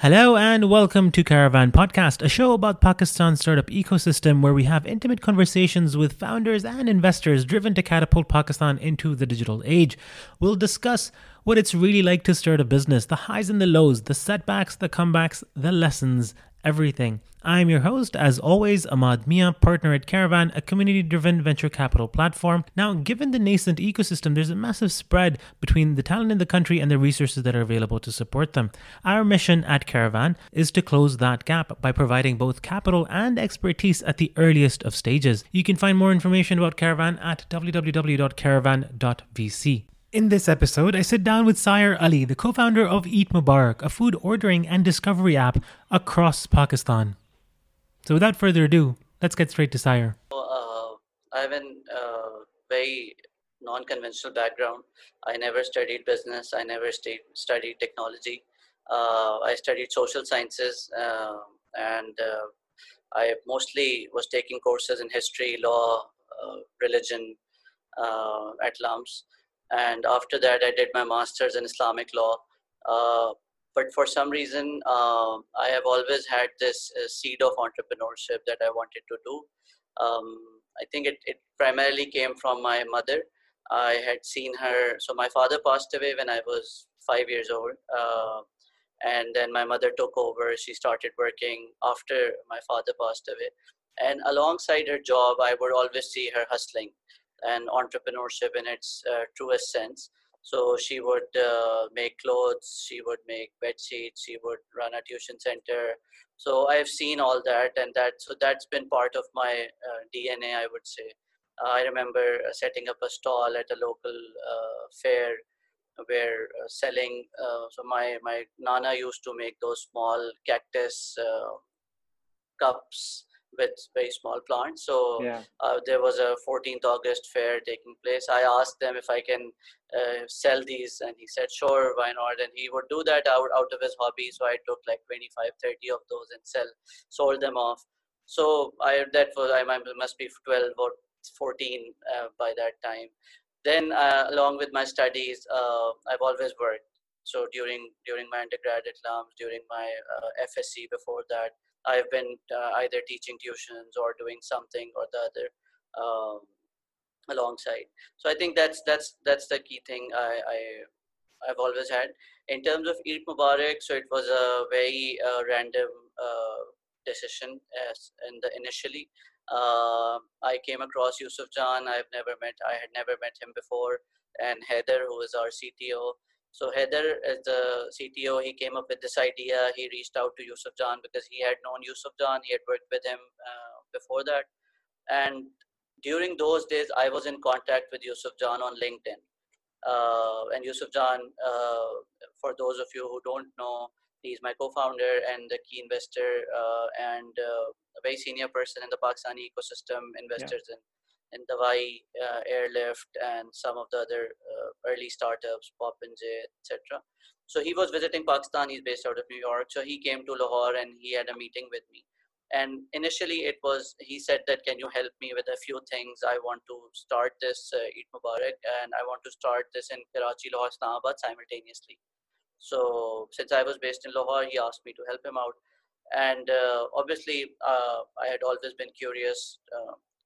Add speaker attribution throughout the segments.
Speaker 1: Hello and welcome to Karavan Podcast, a show about Pakistan's startup ecosystem where we have intimate conversations with founders and investors driven to catapult Pakistan into the digital age. We'll discuss what it's really like to start a business, the highs and the lows, the setbacks, the comebacks, the lessons, everything. I'm your host, as always, Amad Mian, partner at Karavan, a community driven venture capital platform. Now, given the nascent ecosystem, there's a massive spread between the talent in the country and the resources that are available to support them. Our mission at Karavan is to close that gap by providing both capital and expertise at the earliest of stages. You can find more information about Karavan at www.karavan.vc. In this episode, I sit down with Sair Ali, the co founder of Eat Mubarak, a food ordering and discovery app across Pakistan. So, without further ado, let's get straight to Sayer.
Speaker 2: Uh, I have a uh, very non conventional background. I never studied business, I never st- studied technology. Uh, I studied social sciences uh, and uh, I mostly was taking courses in history, law, uh, religion at LUMS and after that i did my master's in islamic law. Uh, but for some reason uh, i have always had this uh, seed of entrepreneurship that i wanted to do. Um, i think it, it primarily came from my mother. I had seen her so my father passed away when i was five years old. Uh, and then my mother took over. She started working after my father passed away. And alongside her job i would always see her hustling and entrepreneurship in its uh, truest sense. So she would uh, make clothes, she would make bed sheets, she would run a tuition center. So I've seen all that, and that so that's been part of my uh, DNA, I would say. I remember uh, setting up a stall at a local uh, fair where uh, selling. so my my nana used to make those small cactus cups with very small plants. So yeah. uh, there was a 14th August fair taking place. I asked them if I can uh, sell these, and he said, "Sure, why not?" And he would do that out out of his hobby. So I took like 25, 30 of those and sell, sold them off. So I that was I must be 12 or 14 uh, by that time. Then uh, along with my studies, uh, I've always worked. So during during my undergrad at LUMS, during my uh, FSc before that, I've been uh, either teaching tuitions or doing something or the other um, alongside. So I think that's that's that's the key thing I, I I've always had. In terms of Eat Mubarak, so it was a very uh, random uh, decision as in the initially. Uh, I came across Yusuf Jan. I've never met. I had never met him before, and Haider, who is our CTO. So Haider, as the CTO, he came up with this idea. He reached out to Yusuf Jan because he had known Yusuf Jan. He had worked with him uh, before that. And during those days, I was in contact with Yusuf Jan on LinkedIn. Uh, and Yusuf Jan, uh, for those of you who don't know, he's my co-founder and the key investor uh, and uh, a very senior person in the Pakistani ecosystem, investors yeah. in in Dawaai, uh, Airlift, and some of the other uh, early startups, Popinjay, etc. So he was visiting Pakistan. He's based out of New York. So he came to Lahore and he had a meeting with me. And initially, it was he said that can you help me with a few things? I want to start this uh, Eat Mubarak, and I want to start this in Karachi, Lahore, Islamabad simultaneously. So since I was based in Lahore, he asked me to help him out and uh, obviously uh, i had always been curious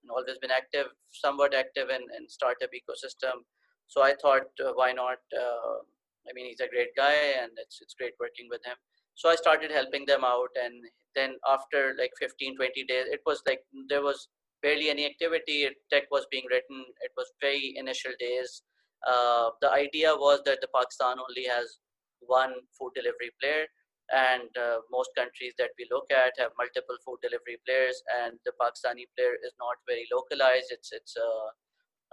Speaker 2: uh, always been active, somewhat active in, in startup ecosystem. So I thought, uh, why not? Uh, I mean, he's a great guy, and it's it's great working with him. So I started helping them out, and then after like 15, 20 days, it was like there was barely any activity. Tech was being written. It was very initial days. Uh, the idea was that the Pakistan only has one food delivery player and uh, most countries that we look at have multiple food delivery players and the pakistani player is not very localized. It's it's a,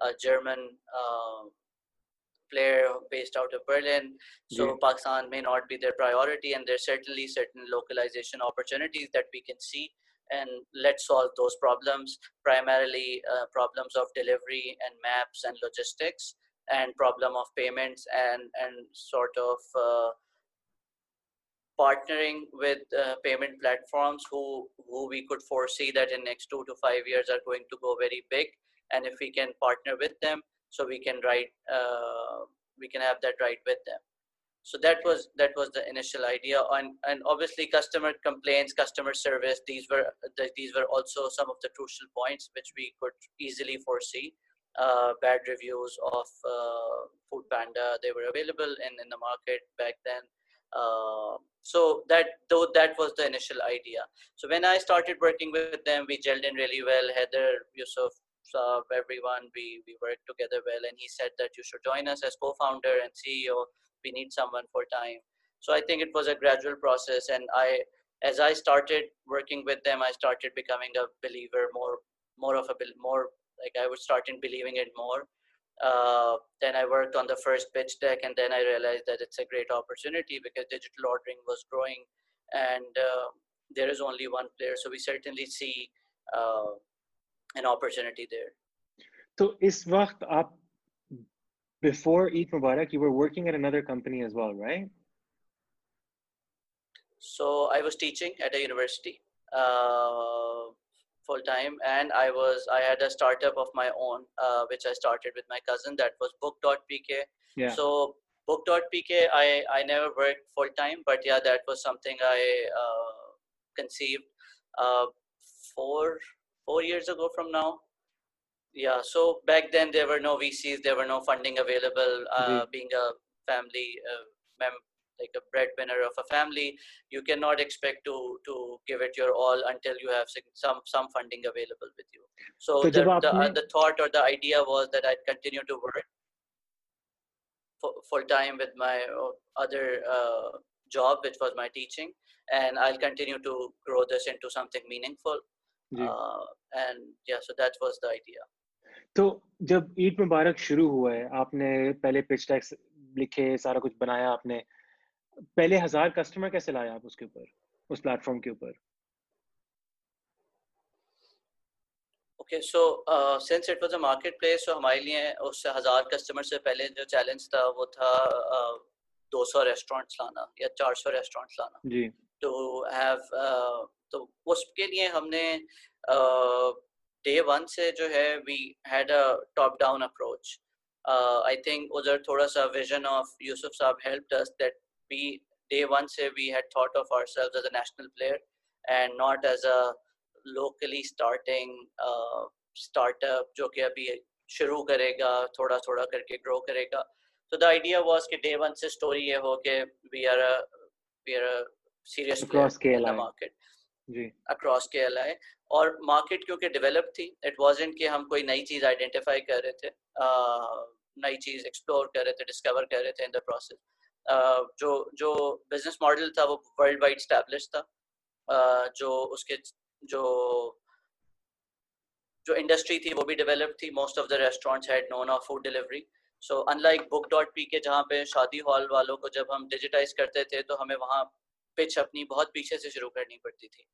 Speaker 2: a german uh, player based out of berlin. So yeah. pakistan may not be their priority and there's certainly certain localization opportunities that we can see. And let's solve those problems primarily uh, problems of delivery and maps and logistics and problem of payments and and sort of uh, partnering with uh, payment platforms who who we could foresee that in next two to five years are going to go very big. And if we can partner with them so we can write uh, we can have that right with them. So that was that was the initial idea. And and obviously customer complaints customer service these were these were also some of the crucial points which we could easily foresee. Uh, bad reviews of uh, food panda they were available in in the market back then uh, so that though that was the initial idea. So when i started working with them we gelled in really well. Haider yusuf uh, everyone we we worked together well. And he said that you should join us as co-founder and ceo we need someone for time. So i think it was a gradual process. And i as i started working with them i started becoming a believer more more of a more like i was starting believing it more uh, then I worked on the first pitch deck, and then I realized that it's a great opportunity because digital ordering was growing, and uh, there is only one player, so we certainly see uh, an opportunity there.
Speaker 3: So, is waqt up before Eat Mubarak? You were working at another company as well, right?
Speaker 2: So I was teaching at a university. Uh, full time, and I was I had a startup of my own, uh, which I started with my cousin. That was Book.pk. Yeah. So Book.pk, I I never worked full time, but yeah, that was something I uh, conceived uh, four four years ago from now yeah so back then there were no vcs there were no funding available uh, mm-hmm. being a family uh, mem- like a breadwinner of a family you cannot expect to to give it your all until you have some some funding available with you so, so the, the, uh, the, thought or the idea was that i'd continue to work full time with my uh, other uh, job which was my teaching and i'll continue to grow this into something meaningful uh, and yeah so that was the idea
Speaker 3: तो जब ईद मुबारक शुरू हुआ है आपने पहले pitch tax लिखे सारा कुछ बनाया आपने पहले हज़ार कस्टमर कैसे लाए आप उसके ऊपर? उस प्लेटफॉर्म के ऊपर?
Speaker 2: Okay so since it was a marketplace so हमारे लिए उस हज़ार कस्टमर से पहले जो चैलेंज था वो था uh, 200 रेस्टोरेंट्स लाना या 400 रेस्टोरेंट्स लाना।
Speaker 3: जी।
Speaker 2: टू हैव uh, तो उसके लिए हमने uh, डे वन से जो है we had a top down approach I think उधर थोड़ा सा vision of Yusuf sahab helped us that we day one से we had thought of ourselves as a national player and not as a locally starting startup जो कि अभी शुरू करेगा थोड़ा थोड़ा करके ग्रो करेगा तो द आइडिया वाज कि डे वन से स्टोरी ये हो कि we are a we are a serious player in the market across के एल और मार्केट क्योंकि डेवलप थी इट वॉजेंट कि हम कोई नई चीज़ आइडेंटिफाई कर रहे थे नई चीज़ एक्सप्लोर कर रहे थे डिस्कवर कर रहे थे इन द प्रोसेस जो जो बिज़नेस मॉडल था वो वर्ल्ड वाइड स्टैब्लिश था जो उसके, जो जो इंडस्ट्री थी वो भी डेवलप थी। Most of the restaurants had none of food delivery so unlike book dot P K जहाँ पे शादी हॉल वालों को जब हम डिजिटाइज करते थे तो हमें वहाँ पिच अपनी बहुत पीछे से शुरू करनी पड़ती थी।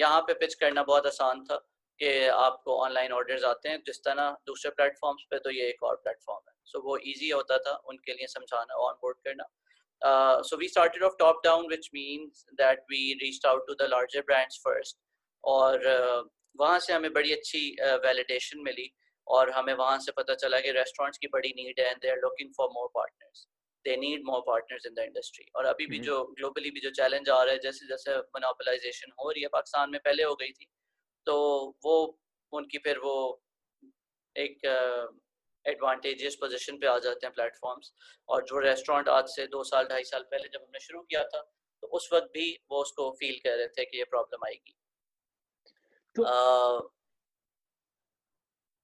Speaker 2: यहाँ पे पिच करना बहुत आसान था। कि आपको ऑनलाइन ऑर्डर्स आते हैं। जिस तरह दूसरे प्लेटफॉर्म्स पे तो ये एक और प्लेटफॉर्म है। सो so, वो इजी होता था उनके लिए समझाना ऑन बोर्ड करना so we started off top down which means that we reach out to the larger brands first और uh, वहाँ से हमें बड़ी अच्छी वैलिडेशन uh, मिली। और हमें वहाँ से पता चला कि रेस्टोरेंट्स की बड़ी नीड है and they are looking for more partners they need more partners in the industry और अभी भी जो ग्लोबली भी जो चैलेंज आ रहा है जैसे जैसे मोनोपलाइजेशन हो रही है पाकिस्तान में पहले हो गई थी। तो वो उनकी फिर वो एक एडवांटेजियस पोजीशन पे आ जाते हैं प्लेटफॉर्म्स और जो रेस्टोरेंट आज से दो साल ढाई साल पहले जब हमने शुरू किया था तो उस वक्त भी वो उसको फील कर रहे थे कि ये प्रॉब्लम आएगी। तो, uh,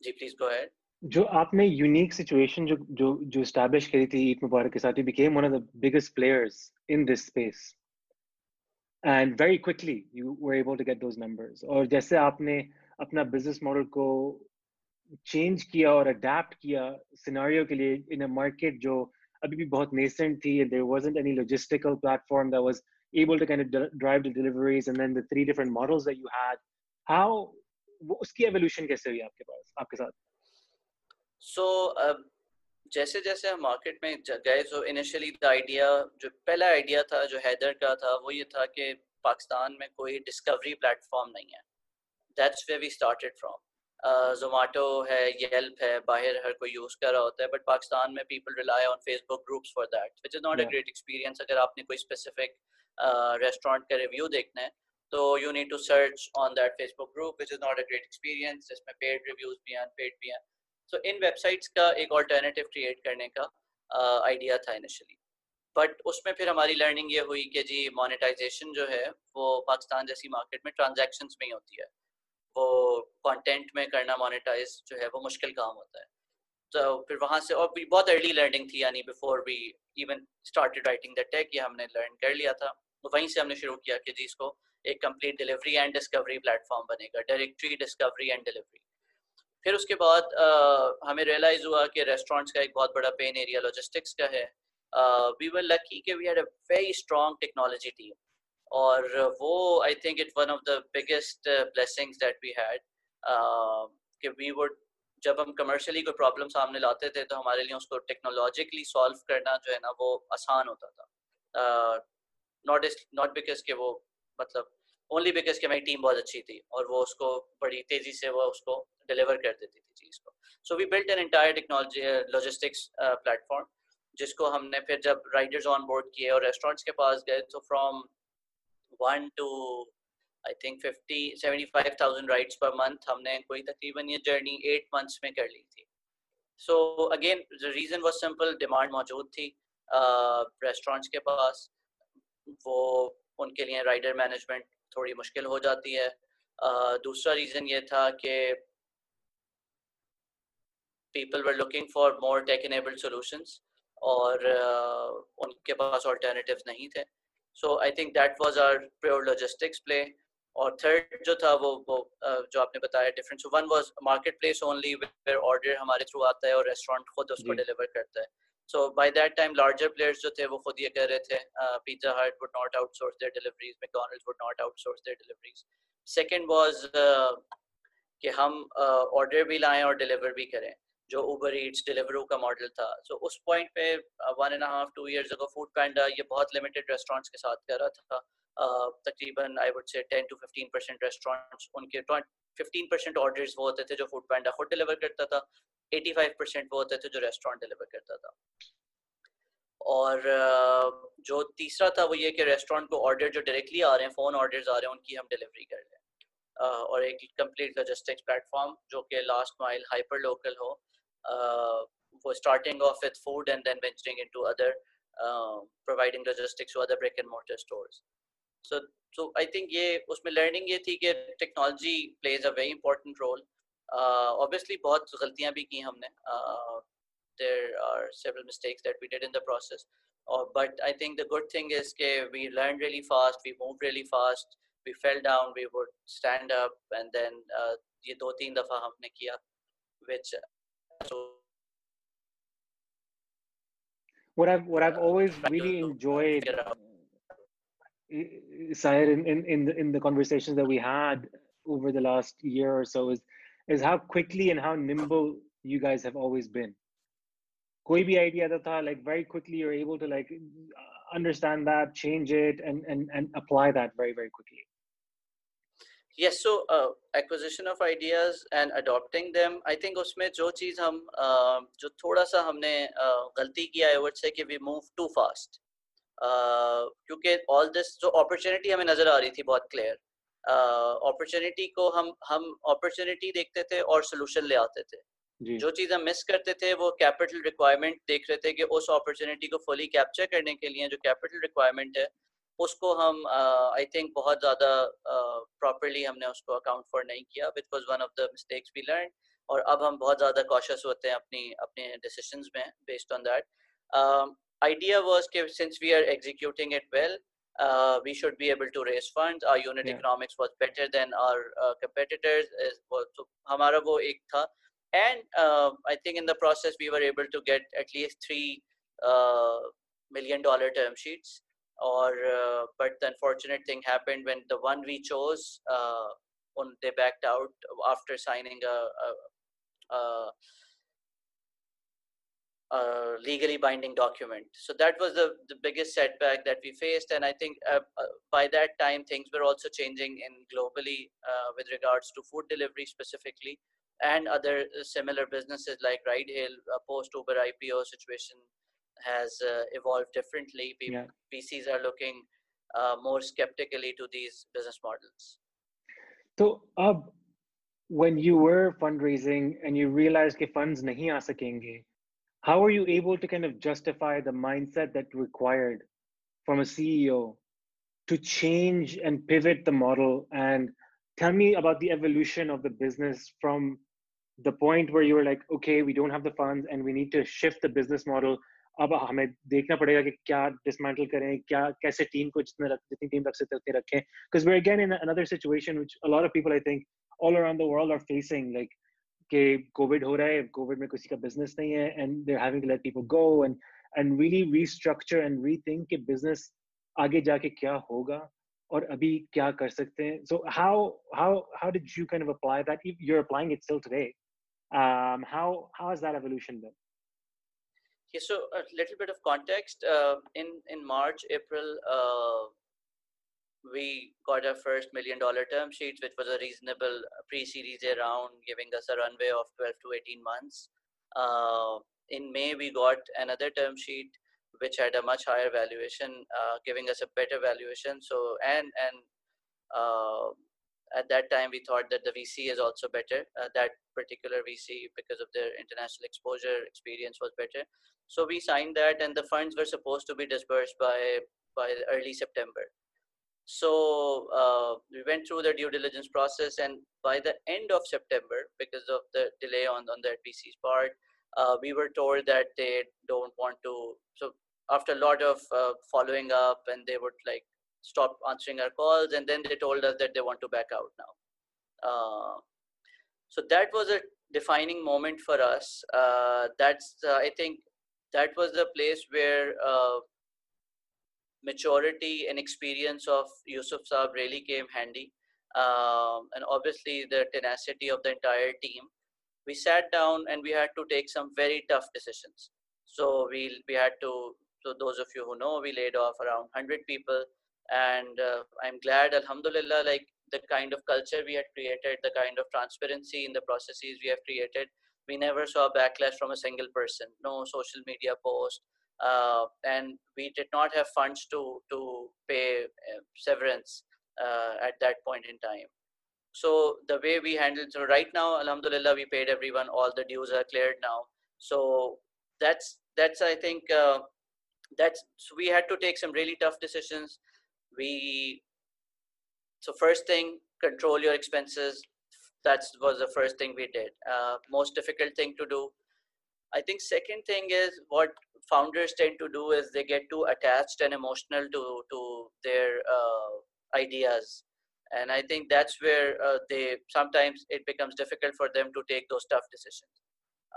Speaker 2: जी प्लीज़ गो अहेड
Speaker 3: जो आपने यूनिक सिचुएशन जो जो जो एस्टैब्लिश करी थी ईद मुबारक के साथ you became one of the biggest players in this space and very quickly you were able to get those numbers और जैसे आपने अपना बिजनेस मॉडल को चेंज किया और अडेप्ट किया सिनेरियो के लिए इन अ मार्केट जो अभी भी बहुत नेसेंट थी and there wasn't any logistical platform that was able to kind of drive the deliveries and then the three different models that you had how उसकी एवोल्यूशन कैसे हुई आपके पास आपके साथ
Speaker 2: सो so, uh, जैसे जैसे हम मार्केट में गए तो इनिशियली द आइडिया जो पहला आइडिया था जो हैदर का था वो ये था कि पाकिस्तान में कोई डिस्कवरी प्लेटफॉर्म नहीं है। That's way we started from Zomato है येल्प है बाहर हर कोई यूज़ कर रहा होता है बट पाकिस्तान में people rely on Facebook groups for that which is not a great experience अगर आपने कोई स्पेसिफिक रेस्टोरेंट का रिव्यू देखना है तो you need to search on that Facebook group which is not a great experience जिसमें paid reviews भी हैं अनपेड भी हैं। सो इन वेबसाइट्स का एक ऑल्टरनेटिव क्रिएट करने का आइडिया uh, था इनिशियली बट उसमें फिर हमारी लर्निंग ये हुई कि जी मोनेटाइजेशन जो है वो पाकिस्तान जैसी मार्केट में ट्रांजैक्शन में ही होती है। वो कंटेंट में करना मोनेटाइज जो है वो मुश्किल काम होता है। तो फिर वहाँ से और भी बहुत अर्ली लर्निंग थी यानी before we even started writing the tech ये हमने लर्न कर लिया था। तो वहीं से हमने शुरू किया कि जी इसको एक complete delivery and discovery platform बनेगा डायरेक्टरी डिस्कवरी एंड डिलीवरी फिर उसके बाद आ, हमें रियलाइज़ हुआ कि रेस्टोरेंट्स का एक बहुत बड़ा पेन एरिया लॉजिस्टिक्स का है। वी वर लकी कि we had a very strong technology team और वो I think it one of the biggest blessings that we had कि वी वुड जब हम कमर्शियली कोई प्रॉब्लम सामने लाते थे तो हमारे लिए उसको टेक्नोलॉजिकली सॉल्व करना जो है ना वो आसान होता था। नॉट नॉट बिकॉज़ के वो मतलब ओनली बिकॉज़ कि हमारी टीम बहुत अच्छी थी और वो उसको बड़ी तेज़ी से वो उसको डिलीवर कर देती थी चीज़ को। So we built an entire technology logistics platform जिसको हमने फिर जब राइडर्स ऑन बोर्ड किए और रेस्टोरेंट्स के पास गए तो from one to I think fifty seventy five thousand rides per month हमने कोई तकरीबन ये जर्नी एट मंथ्स में कर ली थी। So again the reason was simple demand मौजूद थी रेस्टोरेंट्स uh, के पास वो उनके लिए राइडर मैनेजमेंट थोड़ी मुश्किल हो जाती है। दूसरा रीज़न ये था कि people were looking for more tech enabled solutions और uh, उनके पास ऑल्टरनेटिव नहीं थे। So I think that was our pure logistics play और थर्ड जो था वो वो uh, जो आपने बताया difference one was market place only where order हमारे थ्रू आता है और रेस्टोरेंट खुद उसको डिलीवर करता है। So by that time larger players जो थे वो खुद ये कह रहे थे Pizza Hut would not outsource their deliveries McDonald's would not outsource their deliveries second was कि हम ऑर्डर uh, भी लाएँ और डिलीवर भी करें जो उबर ईट्स डिलीवरू का मॉडल था। सो so, उस पॉइंट पे one and half two years ago Foodpanda ये बहुत लिमिटेड रेस्टोरेंट्स के साथ कर रहा था। uh, तकरीबन आई वुड से 10 टू 15 परसेंट रेस्टोरेंट्स उनके 15 परसेंट ऑर्डर्स वो होते थे जो फ़ूड पैंडा खुद डिलीवर करता था। 85 परसेंट वो होते थे जो रेस्टोरेंट डिलीवर करता था। और जो तीसरा था वो ये कि रेस्टोरेंट को ऑर्डर जो डायरेक्टली आ रहे हैं फ़ोन ऑर्डर्स आ रहे हैं, उनकी हम डिलीवरी कर रहे और एक कंप्लीट लॉजिस्टिक्स प्लेटफॉर्म जो कि लास्ट माइल हाइपर लोकल हो वो starting off with food and then venturing into other providing logistics to other brick and mortar stores so so I think ये, उसमें लर्निंग ये थी कि technology plays a very important role obviously uh, बहुत गलतियां भी की हमने there are several mistakes that we did in the process और but I think the good thing is के we learn really fast we move really fast we fail down we would stand up and then ये दो तीन दफा हमने किया which so
Speaker 3: what I've what I've always really enjoyed, Sair, in, in in the, in the conversations that we had over the last year or so is is how quickly and how nimble you guys have always been. कोई भी idea था like very quickly you're able to like understand that, change it, and and and apply that very very quickly.
Speaker 2: yes so uh, acquisition of ideas and adopting them i think उसमें जो चीज हम uh, जो थोड़ा सा हमने uh, गलती किया है would say कि we move too fast uh, क्योंकि all this जो opportunity हमें नजर आ रही थी बहुत clear अपॉर्चुनिटी uh, को हम हम अपॉर्चुनिटी देखते थे और सोल्यूशन ले आते थे। जो। चीज़ हम मिस करते थे वो कैपिटल रिक्वायरमेंट देख रहे थे कि उस अपॉर्चुनिटी को फुली कैप्चर करने के लिए जो कैपिटल रिक्वायरमेंट है उसको हम आई uh, थिंक बहुत ज़्यादा प्रॉपरली uh, हमने उसको अकाउंट फॉर नहीं किया which was one of the mistakes we learn और अब हम बहुत ज़्यादा कॉशियस होते हैं अपनी अपने डिसीजंस में based on that idea was that since we are executing it well, uh, we should be able to raise funds. Our unit yeah. economics was better than our uh, competitors so hamara ek tha. And uh, i think in the process we were able to get at least three uh, million dollar term sheets. Or uh, but the unfortunate thing happened when the one we chose uh, they backed out after signing a, a, a a, legally binding document so that was the, the biggest setback that we faced and i think uh, uh by that time things were also changing in globally uh, with regards to food delivery specifically and other similar businesses like RideHail, post Uber IPO situation has uh, evolved differently. P- yeah. VCs are looking uh, more skeptically to these business models.
Speaker 3: So, uh, when you were fundraising and you realized that funds nahi aa sakenge, how are you able to kind of justify the mindset that required from a CEO to change and pivot the model and tell me about the evolution of the business from the point where you were like okay we don't have the funds and we need to shift the business model अब हमें देखना पड़ेगा कि क्या dismantle करें क्या कैसे team को जितने रख जितनी टीम रख सकते उतने रखें because we're again in another situation which a lot of people I think all around the world are facing like कि कोविड हो रहा है कोविड में किसी का बिजनेस नहीं है and they're having to let people go and and really restructure and rethink कि business आगे जाके क्या होगा और अभी क्या कर सकते हैं so how how how did you kind of apply that you're applying it still today um, how how has that evolution been
Speaker 2: Okay, so a little bit of context. Uh, in in March, April, uh, we got our first million dollar term sheets, which was a reasonable pre-series A round, giving us a runway of 12 to 18 months. Uh, in May, we got another term sheet, which had a much higher valuation, uh, giving us a better valuation. So and and uh, at that time we thought that the vc is also better uh, that particular vc because of their international exposure experience was better so we signed that and the funds were supposed to be disbursed by by early september so uh, we went through the due diligence process and by the end of september because of the delay on on that vc's part uh, we were told that they don't want to so after a lot of uh, following up and they would like stop answering our calls and then they told us that they want to back out now. Uh, so that was a defining moment for us. Uh, that's uh, i think that was the place where maturity and experience of yusuf saab really came handy. Um, and obviously the tenacity of the entire team. We sat down and we had to take some very tough decisions. So we we had to so those of you who know we laid off around 100 people. And uh, i'm glad alhamdulillah like the kind of culture we had created the kind of transparency in the processes we have created. We never saw backlash from a single person. No social media post uh, and we did not have funds to to pay uh, severance uh, at that point in time. So the way we handled so right now alhamdulillah we paid everyone all the dues are cleared now. So that's that's i think uh, that's so we had to take some really tough decisions. We so first thing control your expenses. That was the first thing we did. Uh, most difficult thing to do i think second thing is what founders tend to do is they get too attached and emotional to to their uh, ideas and i think that's where uh, they sometimes it becomes difficult for them to take those tough decisions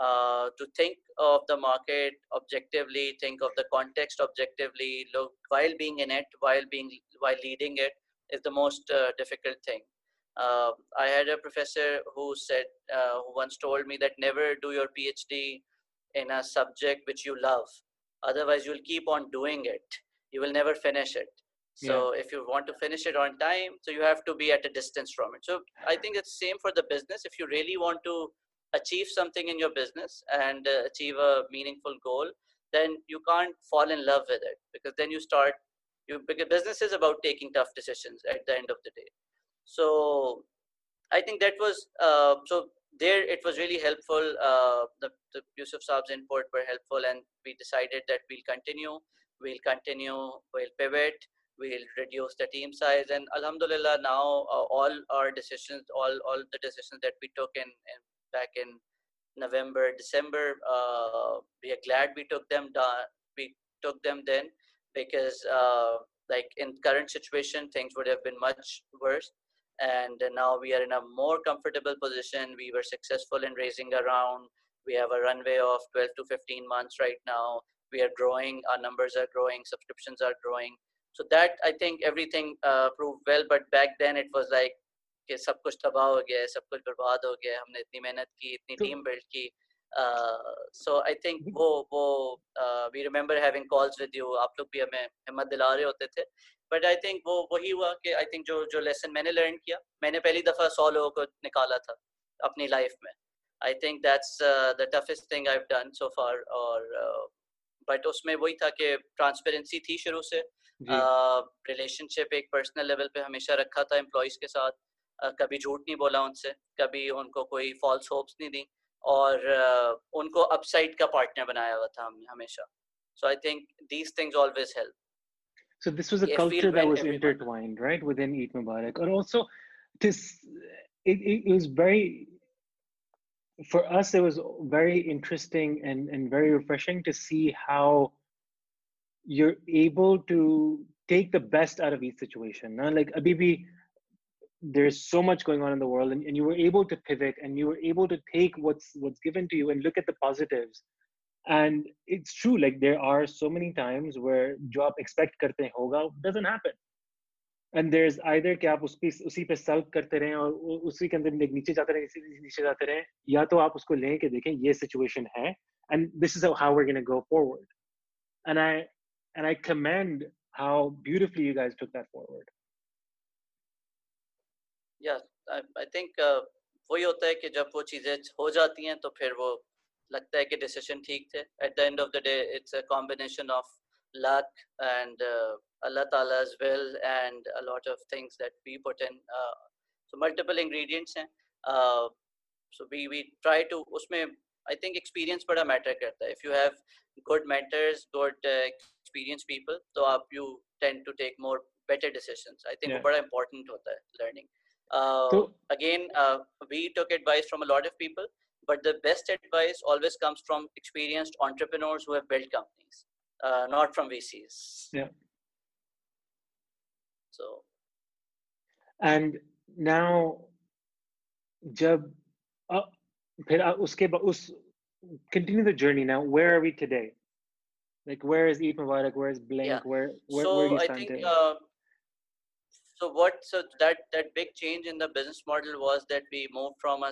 Speaker 2: uh, to think of the market objectively, think of the context objectively, look while being in it, while being while leading it is the most uh, difficult thing. Uh, I had a professor who said uh, who once told me that never do your PhD in a subject which you love, otherwise you'll keep on doing it. You will never finish it. So yeah. if you want to finish it on time, so you have to be at a distance from it. So I think it's same for the business. If you really want to achieve something in your business and uh, achieve a meaningful goal then you can't fall in love with it because then you start you because business is about taking tough decisions at the end of the day so i think that was uh, so there it was really helpful uh, the, the yusuf saab's input were helpful and we decided that we'll continue we'll continue we'll pivot we'll reduce the team size and alhamdulillah now uh, all our decisions all all the decisions that we took in, in back in November, December. Uh, we are glad we took them down. We took them then because, uh, like in current situation, things would have been much worse And now we are in a more comfortable position. We were successful in raising around. We have a runway of 12 to 15 months right now. We are growing. Our numbers are growing. Subscriptions are growing. So that I think everything uh, proved well. But back then it was like कि सब कुछ तबाह हो गया है सब कुछ बर्बाद हो गया हमने इतनी मेहनत की इतनी टीम बिल्ड की सो आई थिंक वो वो we remember having calls with you आप लोग भी हमें हिम्मत दिला रहे होते थे बट आई थिंक वो वही हुआ कि आई थिंक जो जो लेसन मैंने लर्न किया मैंने पहली दफ़ा सौ लोगों को निकाला था अपनी लाइफ में। I think that's the toughest thing I done so far और बट उसमें वही था कि ट्रांसपेरेंसी थी शुरू से। रिलेशनशिप uh, एक पर्सनल लेवल पे हमेशा रखा था एम्प्लॉयज़ के साथ। Uh, कभी झूठ नहीं बोला उनसे कभी उनको कोई फॉल्स होप्स नहीं दी और uh, उनको अपसाइड का पार्टनर बनाया हुआ था हमने हमेशा। So I think these things always help
Speaker 3: So this was a culture that was everyone. intertwined, right, within Eat Mubarak, and also this it, it was very for us it was very interesting and, and very refreshing to see how you're able to take the best out of each situation. Now, like Abibi, there's so much going on in the world, and, and you were able to pivot and you were able to take what's what's given to you and look at the positives And it's true, like there are so many times where job expect karte hoga doesn't happen. And there's either कि आप उसकी उसी पे solve करते रहें और उसी के अंदर नीचे जाते रहें नीचे जाते रहें या तो आप उसको लें कि देखें ये situation है and this is how we're going to go forward. And I and I commend how beautifully you guys took that forward.
Speaker 2: Yeah, I, I think uh, वही होता है कि जब वो चीजें हो जाती हैं तो फिर वो लगता है कि डिसीजन ठीक थे at the end of the day it's a combination of luck and uh, Allah Ta'ala's will and a lot of things that we put in. Uh, so multiple ingredients हैं. Uh, so we we try to उसमें I think experience बड़ा matter करता है. If you have good mentors, good uh, experienced people, so आप you tend to take more better decisions. I think yeah. वो बड़ा important होता है learning. Uh, so, again, uh, we took advice from a lot of people, but the best advice always comes from experienced entrepreneurs who have built companies uh, not from vcs
Speaker 3: yeah.
Speaker 2: So.
Speaker 3: And now jab uh, us continue the journey now. Where are we today? Like where is Eat where is Blink? Yeah. where where,
Speaker 2: so
Speaker 3: where do you
Speaker 2: stand I think, uh, so what so that that big change in the business model was that we moved from a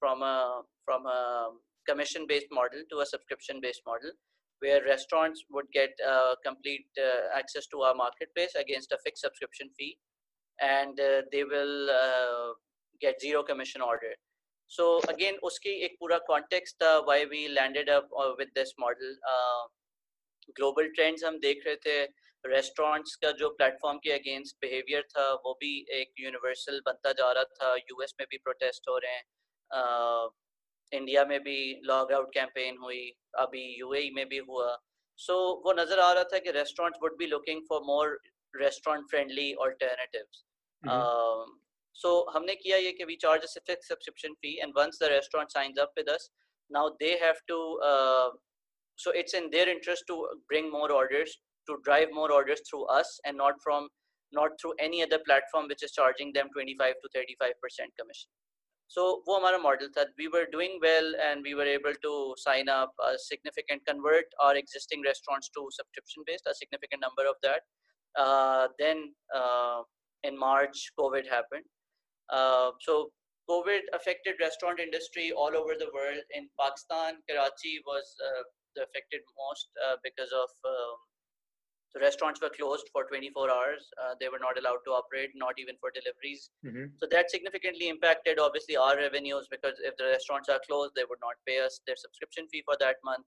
Speaker 2: from a from a commission based model to a subscription based model where restaurants would get uh, complete uh, access to our marketplace against a fixed subscription fee and uh, they will uh, get zero commission order so again uski ek pura context uh, why we landed up uh, with this model uh, global trends हम देख रहे थे restaurants का जो platform के against behaviour था वो भी एक यूनिवर्सल बनता जा रहा था यूएस में भी प्रोटेस्ट हो रहे हैं इंडिया में भी लॉग आउट कैंपेन हुई अभी यूएई में भी हुआ सो so, वो नजर आ रहा था कि restaurants would be looking for more restaurant friendly alternatives so हमने किया ये कि we charge a fixed subscription fee and once the restaurant signs up with us now they have to uh, so it's in their interest to bring more orders to drive more orders through us and not from not through any other platform which is charging them 25 to 35 percent commission so वो हमारा model था we were doing well and we were able to sign up a significant convert our existing restaurants to subscription based a significant number of that uh, then uh, in March COVID happened uh, so COVID affected restaurant industry all over the world. In Pakistan, Karachi was uh, affected most uh, because of um, the restaurants were closed for 24 hours. Uh, they were not allowed to operate, not even for deliveries. Mm-hmm. So that significantly impacted obviously our revenues because if the restaurants are closed, they would not pay us their subscription fee for that month.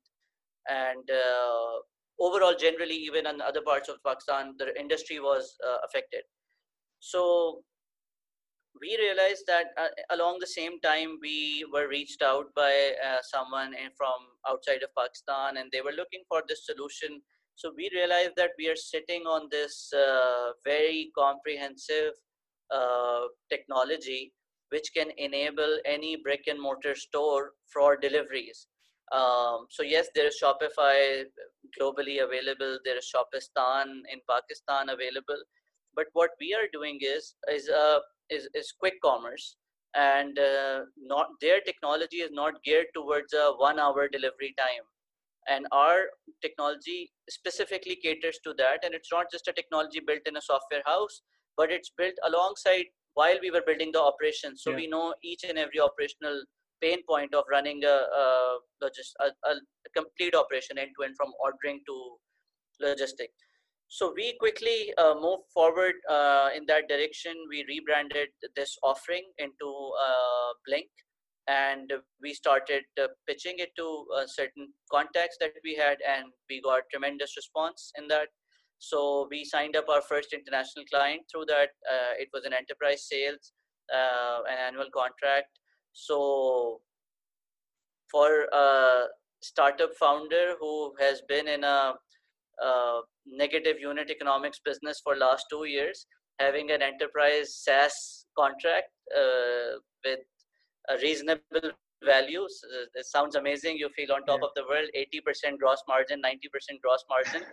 Speaker 2: And uh, overall, generally, even in other parts of Pakistan, the industry was uh, affected. So we realized that uh, along the same time we were reached out by uh, someone from outside of pakistan and they were looking for this solution so we realized that we are sitting on this uh, very comprehensive uh, technology which can enable any brick and mortar store for deliveries. Um, so yes there is shopify globally available there is shopistan in pakistan available. But what we are doing is is a is, is quick commerce and uh, not their technology is not geared towards a one hour delivery time and our technology specifically caters to that and it's not just a technology built in a software house but it's built alongside while we were building the operations so yeah. we know each and every operational pain point of running a, a, a, a complete operation end to end from ordering to logistic so we quickly uh, moved forward uh, in that direction. We rebranded this offering into uh, Blink, and we started uh, pitching it to uh, certain contacts that we had and we got tremendous response in that. So we signed up our first international client through that. Uh, it was an enterprise sales an annual contract. So for a startup founder who has been in a, a negative unit economics business for last two years having an enterprise SaaS contract uh, with a reasonable value. It sounds amazing. You feel on top yeah. of the world, 80% gross margin, 90% gross margin.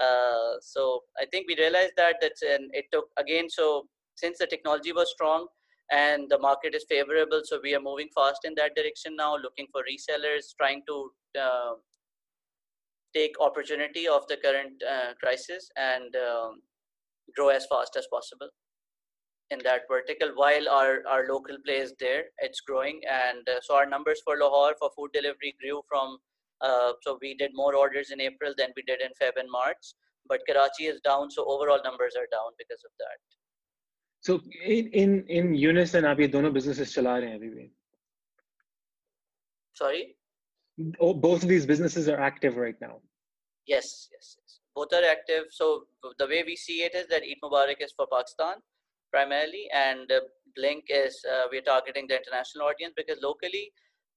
Speaker 2: Uh, so I think we realized that that's and it took again. So since the technology was strong and the market is favorable, so we are moving fast in that direction now, looking for resellers, trying to uh, take opportunity of the current uh, crisis and um, grow as fast as possible in that vertical while our, our local play is there. It's growing. And uh, so our numbers for lahore for food delivery grew from uh, so we did more orders in april than we did in feb and march. But karachi is down so overall numbers are down because of that.
Speaker 3: So in in in unison and Abhi, both businesses are rahe abhi
Speaker 2: sorry?
Speaker 3: Oh, both of these businesses are active right now?
Speaker 2: Yes yes yes. Both are active. So the way we see it is that eat mubarak is for pakistan primarily, and uh, Blink is uh, we're targeting the international audience because locally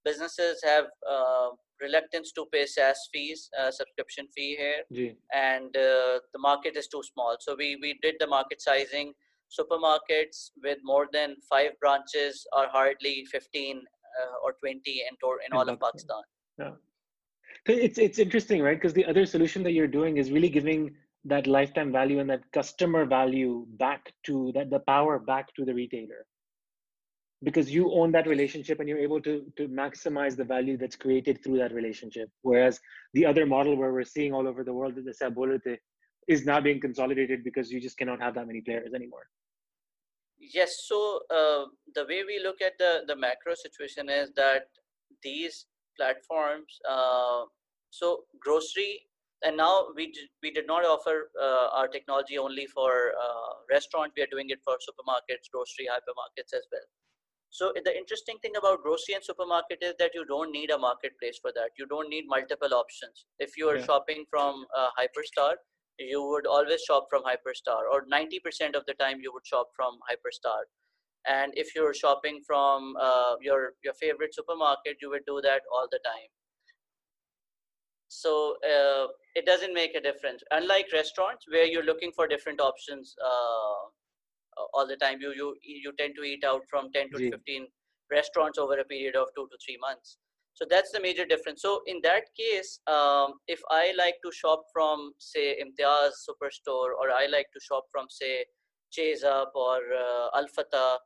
Speaker 2: businesses have uh, reluctance to pay SaaS fees, uh, subscription fee here,
Speaker 3: yeah.
Speaker 2: and uh, the market is too small. So we we did the market sizing. Supermarkets with more than five branches are hardly 15 uh, or 20 in, to- in all of Pakistan.
Speaker 3: Yeah. It's it's interesting, right? Because the other solution that you're doing is really giving that lifetime value and that customer value back to that the power back to the retailer. Because you own that relationship and you're able to to maximize the value that's created through that relationship. Whereas the other model where we're seeing all over the world the sabolite is now being consolidated because you just cannot have that many players anymore.
Speaker 2: Yes so uh, the way we look at the the macro situation is that these platforms uh, so grocery and now we did, we did not offer uh, our technology only for uh, restaurant. We are doing it for supermarkets grocery hypermarkets as well. So the interesting thing about grocery and supermarket is that you don't need a marketplace for that. You don't need multiple options. If you are yeah. shopping from uh, hyperstar you would always shop from hyperstar or 90% of the time you would shop from hyperstar. And if you're shopping from uh, your your favorite supermarket you would do that all the time so uh, it doesn't make a difference. Unlike restaurants where you're looking for different options uh, all the time you you you tend to eat out from 10 to 15 restaurants over a period of 2 to 3 months. So that's the major difference. So in that case um, if i like to shop from say imtiaz superstore or i like to shop from say chase up or uh, al fatah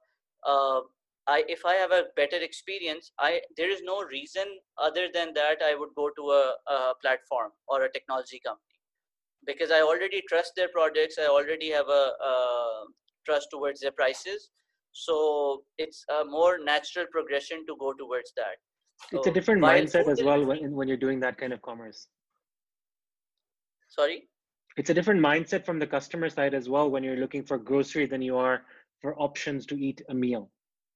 Speaker 2: uh, I, if I have a better experience, I there is no reason other than that I would go to a, a platform or a technology company because I already trust their products. I already have a, a trust towards their prices. So it's a more natural progression to go towards that.
Speaker 3: So it's a different mindset as well when, when you're doing that kind of commerce.
Speaker 2: Sorry?
Speaker 3: It's a different mindset from the customer side as well when you're looking for grocery than you are for options to eat a meal.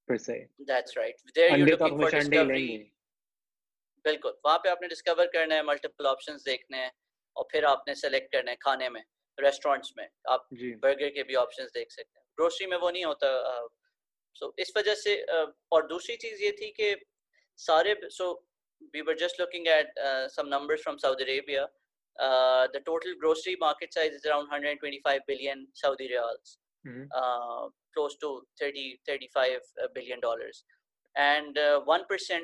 Speaker 3: per se.
Speaker 2: That's right. There you're looking for discovery. बिल्कुल। वहाँ पे आपने discover करना है multiple options देखने हैं और फिर आपने सेलेक्ट करना है खाने में रेस्टोरेंट्स में। आप बर्गर के भी ऑप्शंस देख सकते हैं। ग्रोसरी में वो नहीं होता सो uh, so इस वजह से uh, और दूसरी चीज़ ये थी कि सारे so we were just looking at some numbers from Saudi Arabia the total grocery market size is around 125 billion Saudi riyals Uh, close to 30 35 uh, dollars. And uh, 1%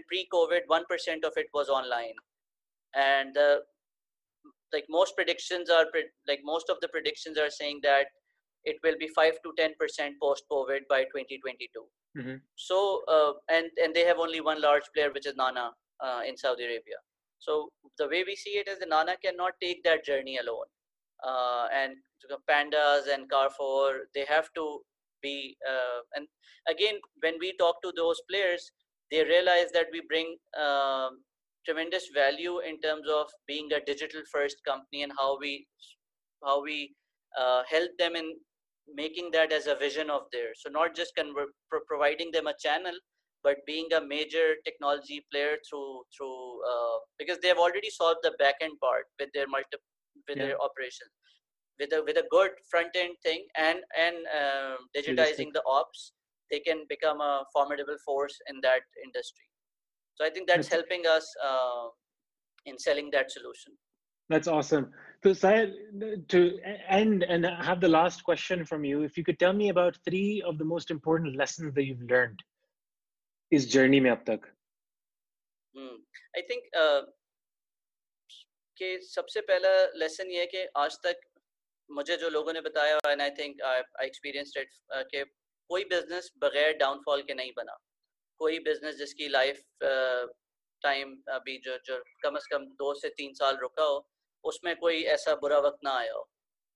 Speaker 2: pre-covid 1% of it was online. And uh, like most predictions are like most of the predictions are saying that it will be 5 to 10% post covid by 2022 mm-hmm. so uh, and and they have only one large player which is nana uh, in saudi arabia. So the way we see it is the nana cannot take that journey alone. Uh, and pandas and carrefour they have to be uh, and again when we talk to those players they realize that we bring um, tremendous value in terms of being a digital first company and how we how we uh, help them in making that as a vision of theirs so not just convert, pro- providing them a channel but being a major technology player through through uh, because they have already solved the back end part with their multi with yeah. their operations with a with a good front end thing and and um, digitizing the ops they can become a formidable force in that industry so i think that's helping us uh, in selling that solution
Speaker 3: that's awesome so Syed, to end and have the last question from you if you could tell me about three of the most important lessons that you've learned इस journey में अब तक
Speaker 2: I think कि सबसे पहला lesson ये है कि आज तक मुझे जो लोगों ने बताया and I think I experience it के कोई बिज़नेस बगैर डाउनफॉल के नहीं बना। कोई बिज़नेस जिसकी लाइफ टाइम uh, अभी जो जो कम से कम दो से तीन साल रुका हो उसमें कोई ऐसा बुरा वक्त ना आया हो।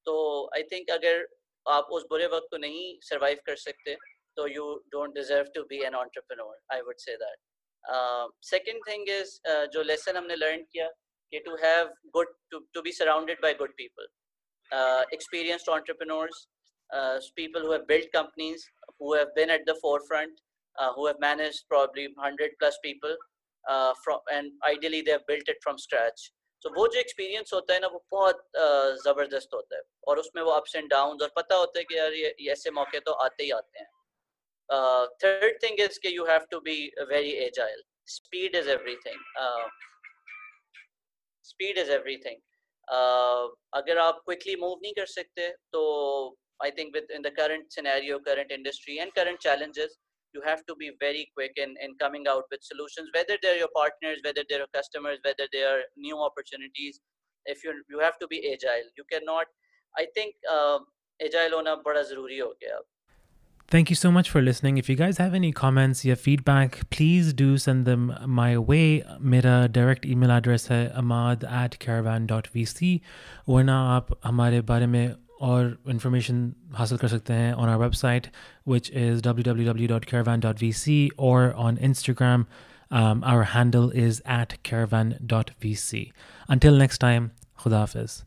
Speaker 2: तो आई थिंक अगर आप उस बुरे वक्त को नहीं सर्वाइव कर सकते तो you don't deserve to be an entrepreneur I would say that second thing जो लेसन हमने लर्न किया कि to have good to be surrounded by good people uh, experienced entrepreneurs uh, people who have built companies who have been at the forefront uh, who have managed probably 100 plus people uh, from and ideally they have built it from scratch तो वो जो experience होता है ना वो बहुत ज़बरदस्त होता है और उसमें वो अप्स एंड डाउन और पता होता है कि यार ये ऐसे मौके तो आते ही आते हैं Uh, third thing is that you have to be very agile. Speed is everything. Uh, speed is everything. Uh, अगर आप quickly move नहीं कर सकते तो I think with in the current scenario, current industry and current challenges, you have to be very quick in, in coming out with solutions, whether they're your partners, whether they're your customers, whether they are new opportunities. If you you have to be agile. You cannot. I think uh, agile होना बड़ा ज़रूरी हो गया
Speaker 1: Thank you so much for listening. If you guys have any comments, your feedback, please do send them my way. मेरा direct email address है amad at karavan.vc वरना आप हमारे बारे में और इन्फॉर्मेशन हासिल कर on our website which is www.karavan.vc or on Instagram. Um, our handle is at karavan.vc. Until next time, Khudafiz.